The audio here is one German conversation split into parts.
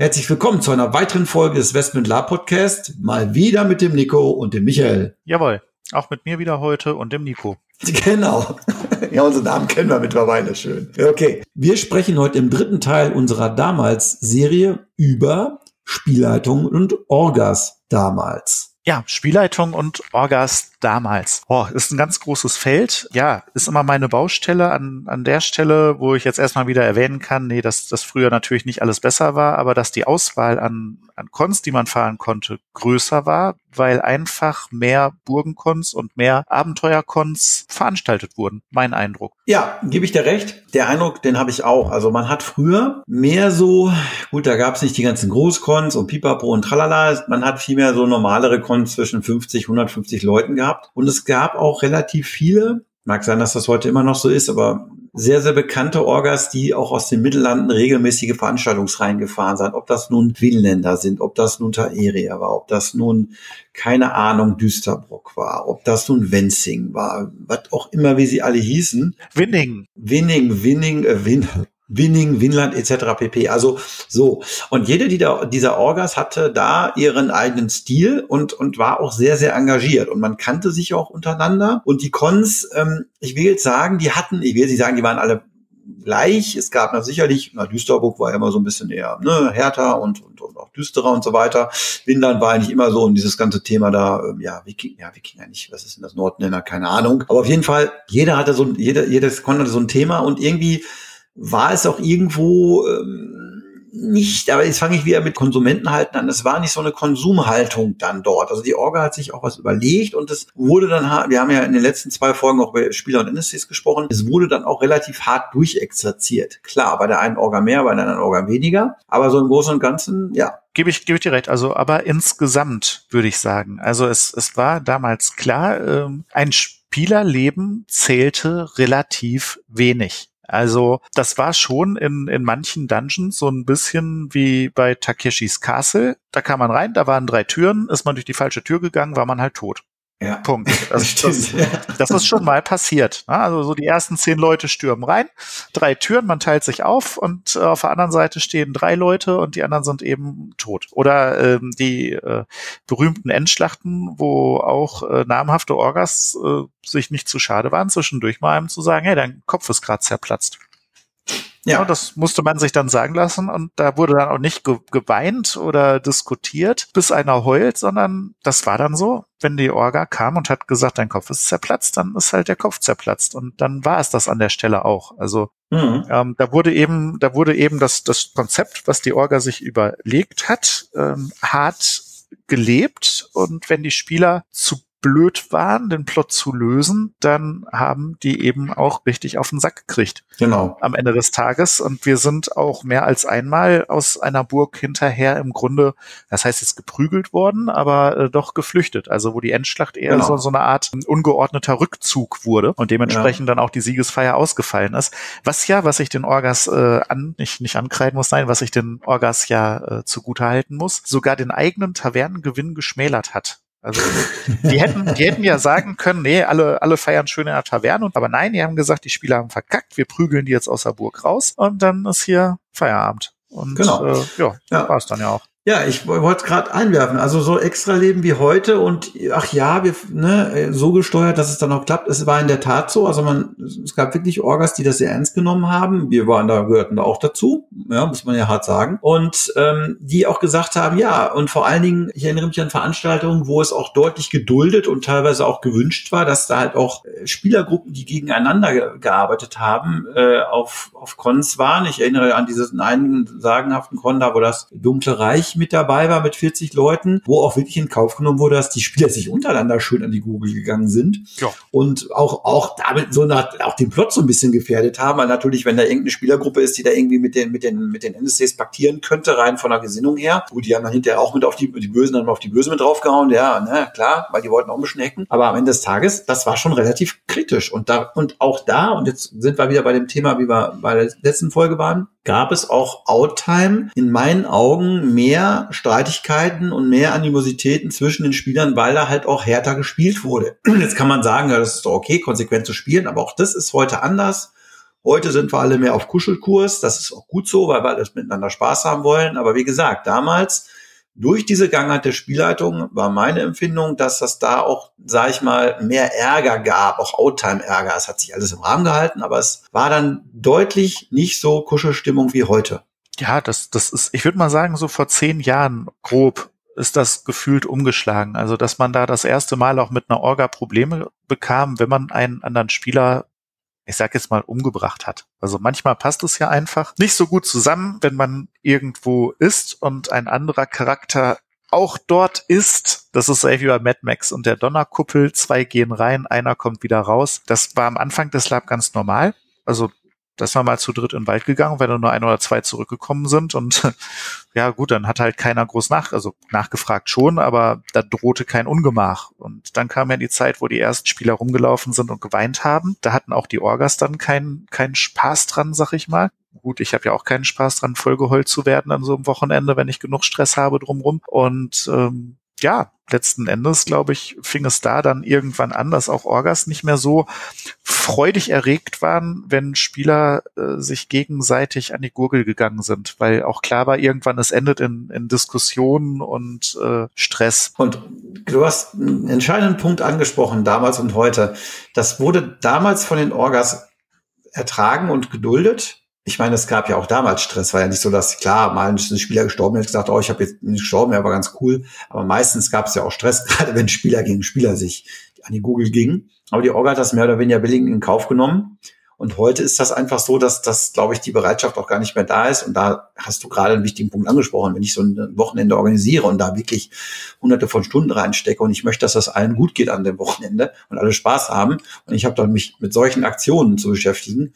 Herzlich willkommen zu einer weiteren Folge des Westmund Lab Podcast. Mal wieder mit dem Nico und dem Michael. Jawohl, auch mit mir wieder heute und dem Nico. Genau. Ja, unseren Namen kennen wir mittlerweile schön. Okay, wir sprechen heute im dritten Teil unserer damals Serie über Spielleitung und Orgas damals. Ja, Spielleitung und Orgas damals. Oh, ist ein ganz großes Feld. Ja, ist immer meine Baustelle an, an der Stelle, wo ich jetzt erstmal wieder erwähnen kann, nee, dass das früher natürlich nicht alles besser war, aber dass die Auswahl an, an Cons, die man fahren konnte, größer war, weil einfach mehr Burgencons und mehr Abenteuercons veranstaltet wurden. Mein Eindruck. Ja, gebe ich dir recht. Der Eindruck, den habe ich auch. Also man hat früher mehr so, gut, da gab es nicht die ganzen Großcons und Pipapo und Tralala, man hat viel mehr so normalere Cons zwischen 50, 150 Leuten gehabt. Und es gab auch relativ viele, mag sein, dass das heute immer noch so ist, aber sehr, sehr bekannte Orgas, die auch aus den Mittellanden regelmäßige Veranstaltungsreihen gefahren sind. Ob das nun Winländer sind, ob das nun Taeria war, ob das nun, keine Ahnung, Düsterbrock war, ob das nun Wenzing war, was auch immer, wie sie alle hießen. Winning. Winning, Winning, äh, Win Winning, Winland etc. pp. Also so. Und jede dieser, dieser Orgas hatte da ihren eigenen Stil und, und war auch sehr, sehr engagiert. Und man kannte sich auch untereinander. Und die Cons, ähm, ich will jetzt sagen, die hatten, ich will nicht sagen, die waren alle gleich. Es gab na sicherlich, na Düsterburg war immer so ein bisschen eher ne, härter und, und, und auch düsterer und so weiter. Winland war eigentlich immer so und dieses ganze Thema da, ähm, ja, Viking, ja, Wikinger nicht, was ist denn das Nordländer, keine Ahnung. Aber auf jeden Fall, jeder hatte so, jeder, jedes konnte so ein Thema und irgendwie war es auch irgendwo ähm, nicht, aber jetzt fange ich wieder mit Konsumentenhalten an. Es war nicht so eine Konsumhaltung dann dort. Also die Orga hat sich auch was überlegt und es wurde dann, wir haben ja in den letzten zwei Folgen auch über Spieler und NSCs gesprochen, es wurde dann auch relativ hart durchexerziert. Klar, bei der einen Orga mehr, bei der anderen Orga weniger, aber so im Großen und Ganzen, ja, Gebe ich, gebe ich dir recht. Also, aber insgesamt würde ich sagen. Also es, es war damals klar, ähm, ein Spielerleben zählte relativ wenig. Also das war schon in, in manchen Dungeons so ein bisschen wie bei Takeshis Castle. Da kam man rein, da waren drei Türen, ist man durch die falsche Tür gegangen, war man halt tot. Ja. Punkt. Also das, das, ist schon mal passiert. Ne? Also so die ersten zehn Leute stürmen rein, drei Türen, man teilt sich auf und äh, auf der anderen Seite stehen drei Leute und die anderen sind eben tot. Oder ähm, die äh, berühmten Endschlachten, wo auch äh, namhafte Orgas äh, sich nicht zu schade waren, zwischendurch mal einem zu sagen, hey, dein Kopf ist gerade zerplatzt. Ja. ja. das musste man sich dann sagen lassen und da wurde dann auch nicht ge geweint oder diskutiert, bis einer heult, sondern das war dann so. Wenn die Orga kam und hat gesagt, dein Kopf ist zerplatzt, dann ist halt der Kopf zerplatzt und dann war es das an der Stelle auch. Also mhm. ähm, da wurde eben, da wurde eben das, das Konzept, was die Orga sich überlegt hat, ähm, hart gelebt und wenn die Spieler zu blöd waren, den Plot zu lösen, dann haben die eben auch richtig auf den Sack gekriegt. Genau. Am Ende des Tages. Und wir sind auch mehr als einmal aus einer Burg hinterher im Grunde, das heißt jetzt geprügelt worden, aber äh, doch geflüchtet. Also wo die Endschlacht eher genau. so, so eine Art ungeordneter Rückzug wurde und dementsprechend ja. dann auch die Siegesfeier ausgefallen ist. Was ja, was ich den Orgas äh, an, nicht, nicht ankreiden muss, nein, was ich den Orgas ja äh, zugute halten muss, sogar den eigenen Tavernengewinn geschmälert hat. Also die hätten, die hätten ja sagen können, nee, alle, alle feiern schön in der Taverne, aber nein, die haben gesagt, die Spieler haben verkackt, wir prügeln die jetzt aus der Burg raus und dann ist hier Feierabend. Und genau. äh, ja, ja. war es dann ja auch. Ja, ich wollte gerade einwerfen. Also so extra Leben wie heute und ach ja, wir ne, so gesteuert, dass es dann auch klappt. Es war in der Tat so. Also man, es gab wirklich Orgas, die das sehr ernst genommen haben. Wir waren da, gehörten da auch dazu. Ja, muss man ja hart sagen. Und ähm, die auch gesagt haben, ja, und vor allen Dingen, ich erinnere mich an Veranstaltungen, wo es auch deutlich geduldet und teilweise auch gewünscht war, dass da halt auch äh, Spielergruppen, die gegeneinander ge gearbeitet haben, äh, auf, auf Cons waren. Ich erinnere an diesen einen sagenhaften Con da, wo das Dunkle Reich mit dabei war mit 40 Leuten, wo auch wirklich in Kauf genommen wurde, dass die Spieler sich untereinander schön an die Google gegangen sind ja. und auch, auch damit so nach, auch den Plot so ein bisschen gefährdet haben, weil natürlich, wenn da irgendeine Spielergruppe ist, die da irgendwie mit den, mit den, mit den NSCs paktieren könnte, rein von der Gesinnung her. Gut, die haben dann hinterher auch mit auf die, die Bösen dann auf die Böse mit draufgehauen, ja, ne, klar, weil die wollten auch ein bisschen hacken. Aber am Ende des Tages, das war schon relativ kritisch. Und da, und auch da, und jetzt sind wir wieder bei dem Thema, wie wir bei der letzten Folge waren, gab es auch Outtime in meinen Augen mehr Streitigkeiten und mehr Animositäten zwischen den Spielern, weil da halt auch härter gespielt wurde. Jetzt kann man sagen, ja, das ist doch okay, konsequent zu spielen, aber auch das ist heute anders. Heute sind wir alle mehr auf Kuschelkurs. Das ist auch gut so, weil wir alles miteinander Spaß haben wollen. Aber wie gesagt, damals durch diese Gangart der Spielleitung war meine Empfindung, dass das da auch, sag ich mal, mehr Ärger gab, auch Outtime-Ärger. Es hat sich alles im Rahmen gehalten, aber es war dann deutlich nicht so Kuschelstimmung wie heute. Ja, das, das ist, ich würde mal sagen, so vor zehn Jahren grob ist das gefühlt umgeschlagen. Also, dass man da das erste Mal auch mit einer Orga Probleme bekam, wenn man einen anderen Spieler ich sag jetzt mal, umgebracht hat. Also manchmal passt es ja einfach nicht so gut zusammen, wenn man irgendwo ist und ein anderer Charakter auch dort ist. Das ist wie bei Mad Max und der Donnerkuppel. Zwei gehen rein, einer kommt wieder raus. Das war am Anfang des Lab ganz normal. Also dass wir mal zu dritt in den Wald gegangen, weil nur ein oder zwei zurückgekommen sind und ja gut, dann hat halt keiner groß nach, also nachgefragt schon, aber da drohte kein Ungemach. Und dann kam ja die Zeit, wo die ersten Spieler rumgelaufen sind und geweint haben. Da hatten auch die Orgas dann keinen keinen Spaß dran, sag ich mal. Gut, ich habe ja auch keinen Spaß dran, vollgeheult zu werden an so einem Wochenende, wenn ich genug Stress habe drumrum. Und ähm, ja, letzten Endes, glaube ich, fing es da dann irgendwann an, dass auch Orgas nicht mehr so freudig erregt waren, wenn Spieler äh, sich gegenseitig an die Gurgel gegangen sind, weil auch klar war, irgendwann es endet in, in Diskussionen und äh, Stress. Und du hast einen entscheidenden Punkt angesprochen, damals und heute. Das wurde damals von den Orgas ertragen und geduldet ich meine, es gab ja auch damals Stress, war ja nicht so, dass klar, mal ein Spieler gestorben ist, gesagt, oh, ich habe jetzt nicht gestorben, er war ganz cool. Aber meistens gab es ja auch Stress, gerade wenn Spieler gegen Spieler sich an die Google gingen. Aber die Orga hat das mehr oder weniger billig in Kauf genommen. Und heute ist das einfach so, dass das, glaube ich, die Bereitschaft auch gar nicht mehr da ist. Und da hast du gerade einen wichtigen Punkt angesprochen. Wenn ich so ein Wochenende organisiere und da wirklich hunderte von Stunden reinstecke und ich möchte, dass das allen gut geht an dem Wochenende und alle Spaß haben und ich habe dann mich mit solchen Aktionen zu beschäftigen,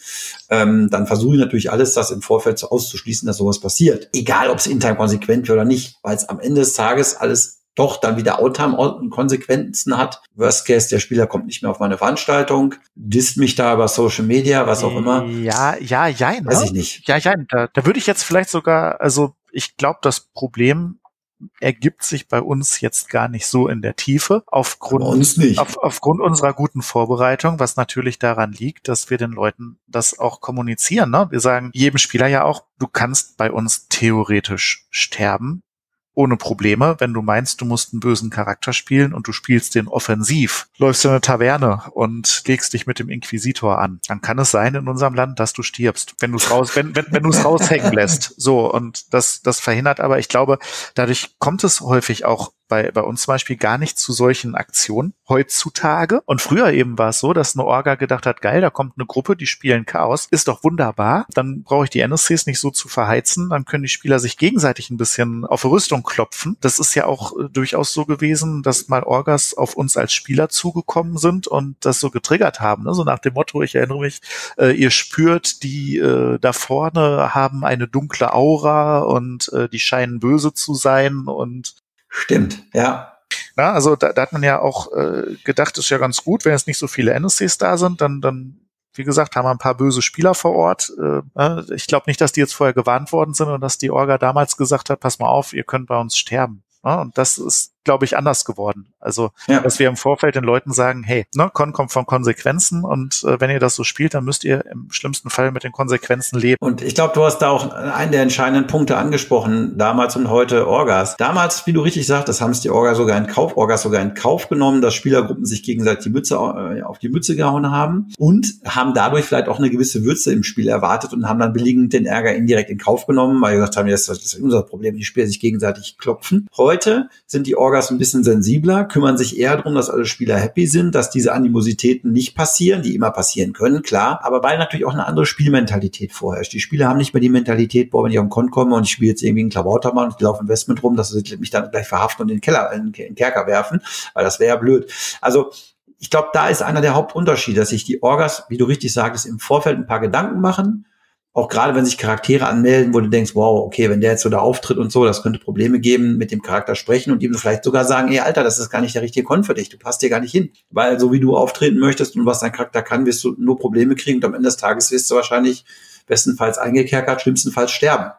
ähm, dann versuche ich natürlich alles, das im Vorfeld so auszuschließen, dass sowas passiert. Egal, ob es intern konsequent wird oder nicht, weil es am Ende des Tages alles doch dann wieder Outtime-Konsequenzen hat. Worst Case, der Spieler kommt nicht mehr auf meine Veranstaltung, disst mich da über Social Media, was auch immer. Ja, ja, ja, ne? Weiß ich nicht. Ja, ja, da, da würde ich jetzt vielleicht sogar, also ich glaube, das Problem ergibt sich bei uns jetzt gar nicht so in der Tiefe aufgrund, auf, aufgrund unserer guten Vorbereitung, was natürlich daran liegt, dass wir den Leuten das auch kommunizieren. Ne? Wir sagen jedem Spieler ja auch, du kannst bei uns theoretisch sterben ohne Probleme, wenn du meinst, du musst einen bösen Charakter spielen und du spielst den offensiv, läufst in eine Taverne und legst dich mit dem Inquisitor an, dann kann es sein in unserem Land, dass du stirbst, wenn du es raus, wenn, wenn, wenn du es raushängen lässt. So, und das, das verhindert aber, ich glaube, dadurch kommt es häufig auch bei, bei uns zum Beispiel gar nicht zu solchen Aktionen heutzutage. Und früher eben war es so, dass eine Orga gedacht hat, geil, da kommt eine Gruppe, die spielen Chaos, ist doch wunderbar. Dann brauche ich die NSCs nicht so zu verheizen, dann können die Spieler sich gegenseitig ein bisschen auf Rüstung klopfen. Das ist ja auch äh, durchaus so gewesen, dass mal Orgas auf uns als Spieler zugekommen sind und das so getriggert haben. Ne? So nach dem Motto, ich erinnere mich, äh, ihr spürt, die äh, da vorne haben eine dunkle Aura und äh, die scheinen böse zu sein und Stimmt, ja. Na, also da, da hat man ja auch äh, gedacht, ist ja ganz gut, wenn jetzt nicht so viele NSCs da sind, dann, dann wie gesagt, haben wir ein paar böse Spieler vor Ort. Äh, ich glaube nicht, dass die jetzt vorher gewarnt worden sind und dass die Orga damals gesagt hat, pass mal auf, ihr könnt bei uns sterben. Und das ist glaube ich, anders geworden. Also, ja. dass wir im Vorfeld den Leuten sagen, hey, ne, Con kommt von Konsequenzen und äh, wenn ihr das so spielt, dann müsst ihr im schlimmsten Fall mit den Konsequenzen leben. Und ich glaube, du hast da auch einen der entscheidenden Punkte angesprochen, damals und heute Orgas. Damals, wie du richtig sagtest, haben es die Orgas sogar in Kauf, Orgas sogar in Kauf genommen, dass Spielergruppen sich gegenseitig die Mütze äh, auf die Mütze gehauen haben und haben dadurch vielleicht auch eine gewisse Würze im Spiel erwartet und haben dann billigend den Ärger indirekt in Kauf genommen, weil sie gesagt haben, das ist unser Problem, die Spieler sich gegenseitig klopfen. Heute sind die Orgas Orgas ein bisschen sensibler, kümmern sich eher darum, dass alle Spieler happy sind, dass diese Animositäten nicht passieren, die immer passieren können, klar, aber weil natürlich auch eine andere Spielmentalität vorherrscht. Die Spieler haben nicht mehr die Mentalität, boah, wenn ich auf den Kon komme und ich spiele jetzt irgendwie einen Klabautermann und ich laufe Investment rum, dass sie mich dann gleich verhaften und in den Keller, in den Kerker werfen, weil das wäre ja blöd. Also ich glaube, da ist einer der Hauptunterschiede, dass sich die Orgas, wie du richtig sagtest, im Vorfeld ein paar Gedanken machen. Auch gerade wenn sich Charaktere anmelden, wo du denkst, wow, okay, wenn der jetzt so da auftritt und so, das könnte Probleme geben, mit dem Charakter sprechen und ihm vielleicht sogar sagen, ey, Alter, das ist gar nicht der richtige Con für dich, du passt dir gar nicht hin. Weil so wie du auftreten möchtest und was dein Charakter kann, wirst du nur Probleme kriegen und am Ende des Tages wirst du wahrscheinlich bestenfalls eingekerkert, schlimmstenfalls sterben.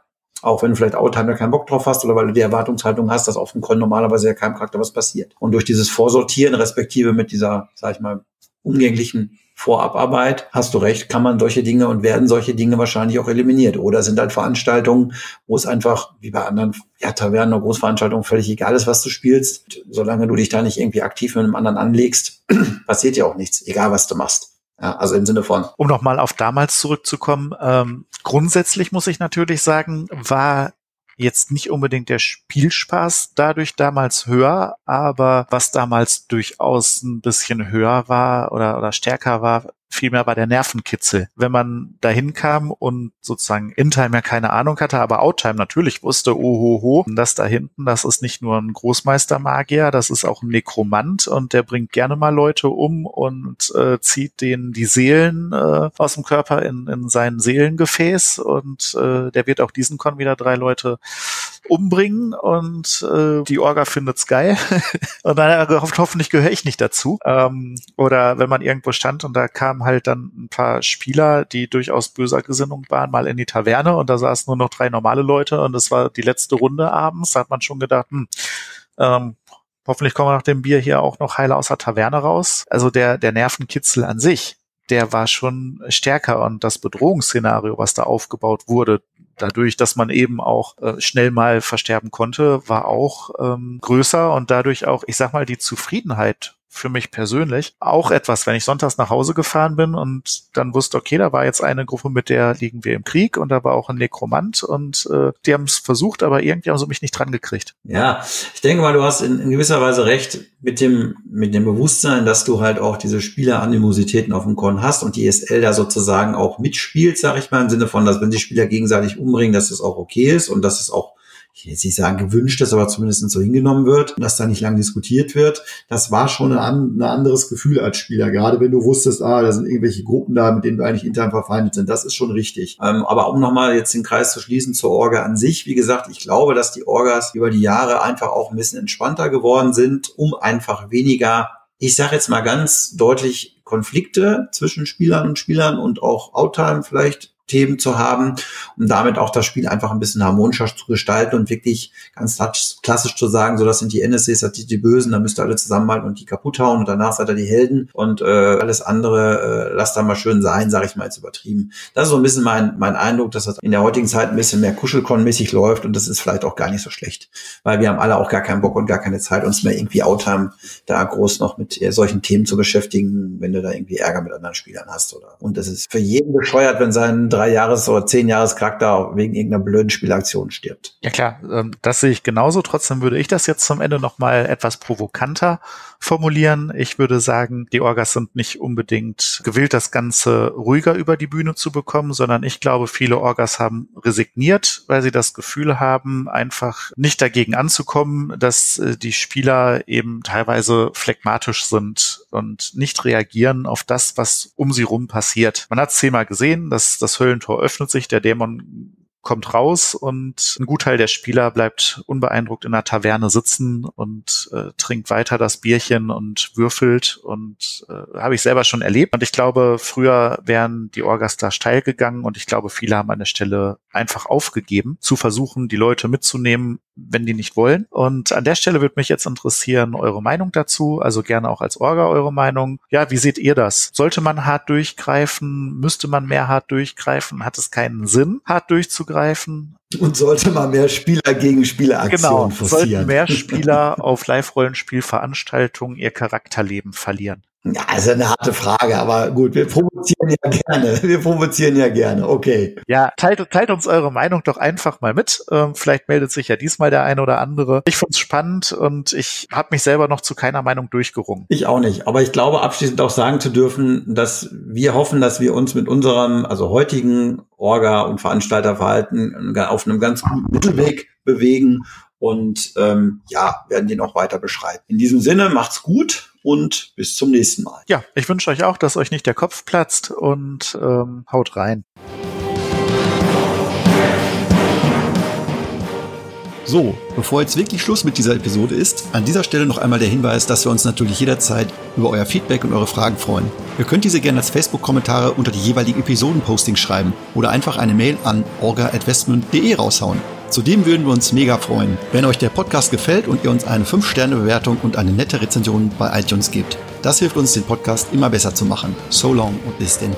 Auch wenn du vielleicht Outtime keinen Bock drauf hast oder weil du die Erwartungshaltung hast, dass auf dem Con normalerweise ja keinem Charakter was passiert. Und durch dieses Vorsortieren, respektive mit dieser, sag ich mal, umgänglichen Vorabarbeit, hast du recht, kann man solche Dinge und werden solche Dinge wahrscheinlich auch eliminiert. Oder sind halt Veranstaltungen, wo es einfach, wie bei anderen ja, Tavernen oder Großveranstaltungen, völlig egal ist, was du spielst. Solange du dich da nicht irgendwie aktiv mit einem anderen anlegst, passiert ja auch nichts, egal was du machst. Ja, also im Sinne von. Um nochmal auf damals zurückzukommen, ähm, grundsätzlich muss ich natürlich sagen, war jetzt nicht unbedingt der Spielspaß dadurch damals höher, aber was damals durchaus ein bisschen höher war oder, oder stärker war, vielmehr war der Nervenkitzel. Wenn man dahin kam und sozusagen In-Time ja keine Ahnung hatte, aber Out-Time natürlich wusste, ohoho, das da hinten, das ist nicht nur ein Großmeistermagier, das ist auch ein Nekromant und der bringt gerne mal Leute um und äh, zieht denen die Seelen äh, aus dem Körper in, in sein Seelengefäß und äh, der wird auch diesen Con wieder drei Leute umbringen und äh, die Orga findet's geil. und dann hat er gehofft, hoffentlich gehöre ich nicht dazu. Ähm, oder wenn man irgendwo stand und da kamen halt dann ein paar Spieler, die durchaus böser Gesinnung waren, mal in die Taverne und da saßen nur noch drei normale Leute und es war die letzte Runde abends. Da hat man schon gedacht, hm, ähm, hoffentlich kommen wir nach dem Bier hier auch noch heile aus der Taverne raus. Also der, der Nervenkitzel an sich, der war schon stärker und das Bedrohungsszenario, was da aufgebaut wurde, dadurch, dass man eben auch äh, schnell mal versterben konnte, war auch ähm, größer und dadurch auch, ich sag mal, die Zufriedenheit für mich persönlich auch etwas, wenn ich sonntags nach Hause gefahren bin und dann wusste, okay, da war jetzt eine Gruppe, mit der liegen wir im Krieg und da war auch ein Nekromant und äh, die haben es versucht, aber irgendwie haben sie mich nicht dran gekriegt. Ja, ich denke mal, du hast in, in, gewisser Weise recht mit dem, mit dem Bewusstsein, dass du halt auch diese Spieleranimositäten auf dem Korn hast und die ESL da sozusagen auch mitspielt, sage ich mal, im Sinne von, dass wenn die Spieler gegenseitig umbringen, dass es auch okay ist und dass es auch ich will jetzt nicht sagen gewünscht ist, aber zumindest so hingenommen wird dass da nicht lang diskutiert wird. Das war schon ein, ein anderes Gefühl als Spieler, gerade wenn du wusstest, ah, da sind irgendwelche Gruppen da, mit denen wir eigentlich intern verfeindet sind. Das ist schon richtig. Ähm, aber um nochmal jetzt den Kreis zu schließen zur Orga an sich, wie gesagt, ich glaube, dass die Orgas über die Jahre einfach auch ein bisschen entspannter geworden sind, um einfach weniger ich sage jetzt mal ganz deutlich Konflikte zwischen Spielern und Spielern und auch Outtime vielleicht Themen zu haben, um damit auch das Spiel einfach ein bisschen harmonischer zu gestalten und wirklich ganz klassisch zu sagen, so das sind die NSCs, das sind die Bösen, da müsst ihr alle zusammenhalten und die kaputt hauen und danach seid ihr die Helden und äh, alles andere äh, lasst da mal schön sein, sage ich mal jetzt übertrieben. Das ist so ein bisschen mein, mein Eindruck, dass das in der heutigen Zeit ein bisschen mehr Kuschelkon-mäßig läuft und das ist vielleicht auch gar nicht so schlecht, weil wir haben alle auch gar keinen Bock und gar keine Zeit, uns mehr irgendwie Outtime da groß noch mit äh, solchen Themen zu beschäftigen, wenn du da irgendwie Ärger mit anderen Spielern hast oder und das ist für jeden bescheuert, wenn sein drei Jahres oder zehn Jahres Charakter wegen irgendeiner blöden Spielaktion stirbt. Ja klar, ähm, das sehe ich genauso. Trotzdem würde ich das jetzt zum Ende noch mal etwas provokanter formulieren. Ich würde sagen, die Orgas sind nicht unbedingt gewillt, das Ganze ruhiger über die Bühne zu bekommen, sondern ich glaube, viele Orgas haben resigniert, weil sie das Gefühl haben, einfach nicht dagegen anzukommen, dass äh, die Spieler eben teilweise phlegmatisch sind und nicht reagieren auf das, was um sie rum passiert. Man hat es zehnmal gesehen, dass das Höllentor öffnet sich, der Dämon kommt raus und ein Gutteil der Spieler bleibt unbeeindruckt in der Taverne sitzen und äh, trinkt weiter das Bierchen und würfelt und äh, habe ich selber schon erlebt. Und ich glaube, früher wären die Orgas da steil gegangen und ich glaube, viele haben an der Stelle einfach aufgegeben, zu versuchen, die Leute mitzunehmen, wenn die nicht wollen. Und an der Stelle würde mich jetzt interessieren, eure Meinung dazu, also gerne auch als Orga eure Meinung. Ja, wie seht ihr das? Sollte man hart durchgreifen? Müsste man mehr hart durchgreifen? Hat es keinen Sinn, hart durchzugreifen? Und sollte man mehr Spieler gegen Spieleraktionen genau, forcieren. sollten mehr Spieler auf Live-Rollenspielveranstaltungen ihr Charakterleben verlieren? Ja, ist eine harte Frage, aber gut, wir provozieren ja gerne. Wir provozieren ja gerne, okay. Ja, teilt, teilt uns eure Meinung doch einfach mal mit. Ähm, vielleicht meldet sich ja diesmal der eine oder andere. Ich find's spannend und ich habe mich selber noch zu keiner Meinung durchgerungen. Ich auch nicht, aber ich glaube abschließend auch sagen zu dürfen, dass wir hoffen, dass wir uns mit unserem, also heutigen Orga- und Veranstalterverhalten auf einem ganz guten Mittelweg bewegen und ähm, ja, werden den auch weiter beschreiben. In diesem Sinne, macht's gut und bis zum nächsten Mal. Ja, ich wünsche euch auch, dass euch nicht der Kopf platzt und ähm, haut rein. So, bevor jetzt wirklich Schluss mit dieser Episode ist, an dieser Stelle noch einmal der Hinweis, dass wir uns natürlich jederzeit über euer Feedback und eure Fragen freuen. Ihr könnt diese gerne als Facebook-Kommentare unter die jeweiligen Episoden-Postings schreiben oder einfach eine Mail an orga.westmund.de raushauen. Zudem würden wir uns mega freuen, wenn euch der Podcast gefällt und ihr uns eine 5-Sterne-Bewertung und eine nette Rezension bei iTunes gebt. Das hilft uns, den Podcast immer besser zu machen. So long und bis denn.